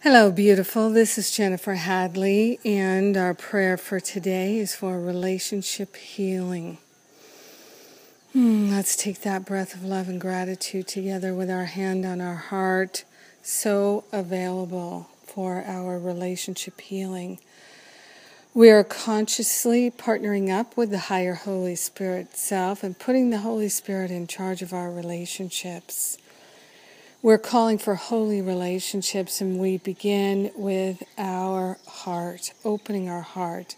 Hello, beautiful. This is Jennifer Hadley, and our prayer for today is for relationship healing. Hmm, let's take that breath of love and gratitude together with our hand on our heart, so available for our relationship healing. We are consciously partnering up with the higher Holy Spirit self and putting the Holy Spirit in charge of our relationships. We're calling for holy relationships, and we begin with our heart, opening our heart,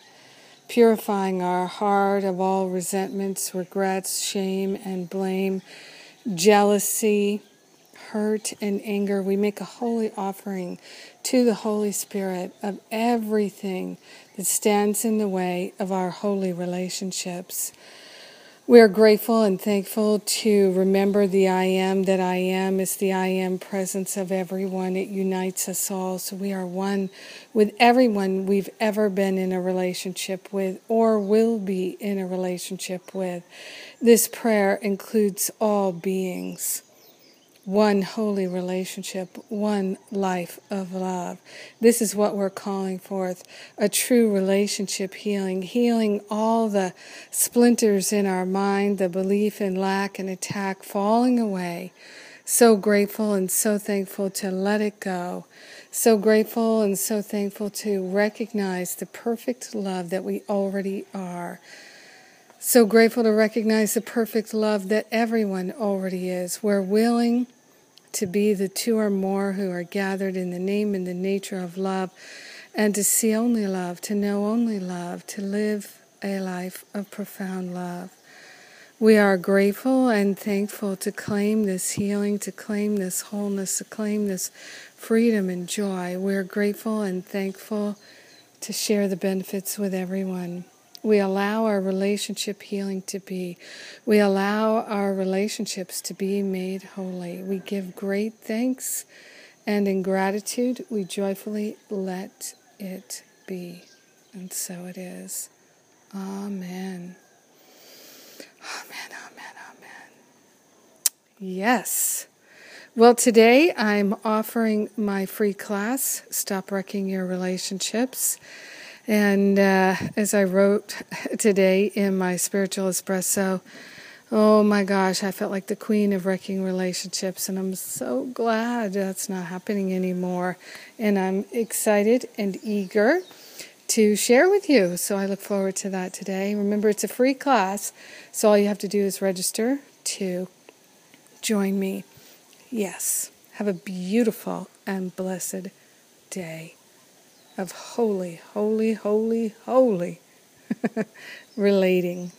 purifying our heart of all resentments, regrets, shame, and blame, jealousy, hurt, and anger. We make a holy offering to the Holy Spirit of everything that stands in the way of our holy relationships. We are grateful and thankful to remember the I am that I am is the I am presence of everyone. It unites us all. So we are one with everyone we've ever been in a relationship with or will be in a relationship with. This prayer includes all beings one holy relationship, one life of love. This is what we're calling forth a true relationship healing, healing all the splinters in our mind, the belief in lack and attack falling away. So grateful and so thankful to let it go. So grateful and so thankful to recognize the perfect love that we already are. So grateful to recognize the perfect love that everyone already is. We're willing to be the two or more who are gathered in the name and the nature of love, and to see only love, to know only love, to live a life of profound love. We are grateful and thankful to claim this healing, to claim this wholeness, to claim this freedom and joy. We are grateful and thankful to share the benefits with everyone. We allow our relationship healing to be. We allow our relationships to be made holy. We give great thanks, and in gratitude, we joyfully let it be. And so it is. Amen. Amen, amen, amen. Yes. Well, today I'm offering my free class, Stop Wrecking Your Relationships. And uh, as I wrote today in my spiritual espresso, oh my gosh, I felt like the queen of wrecking relationships, and I'm so glad that's not happening anymore. And I'm excited and eager to share with you. So I look forward to that today. Remember, it's a free class, so all you have to do is register to join me. Yes. Have a beautiful and blessed day of holy, holy, holy, holy relating.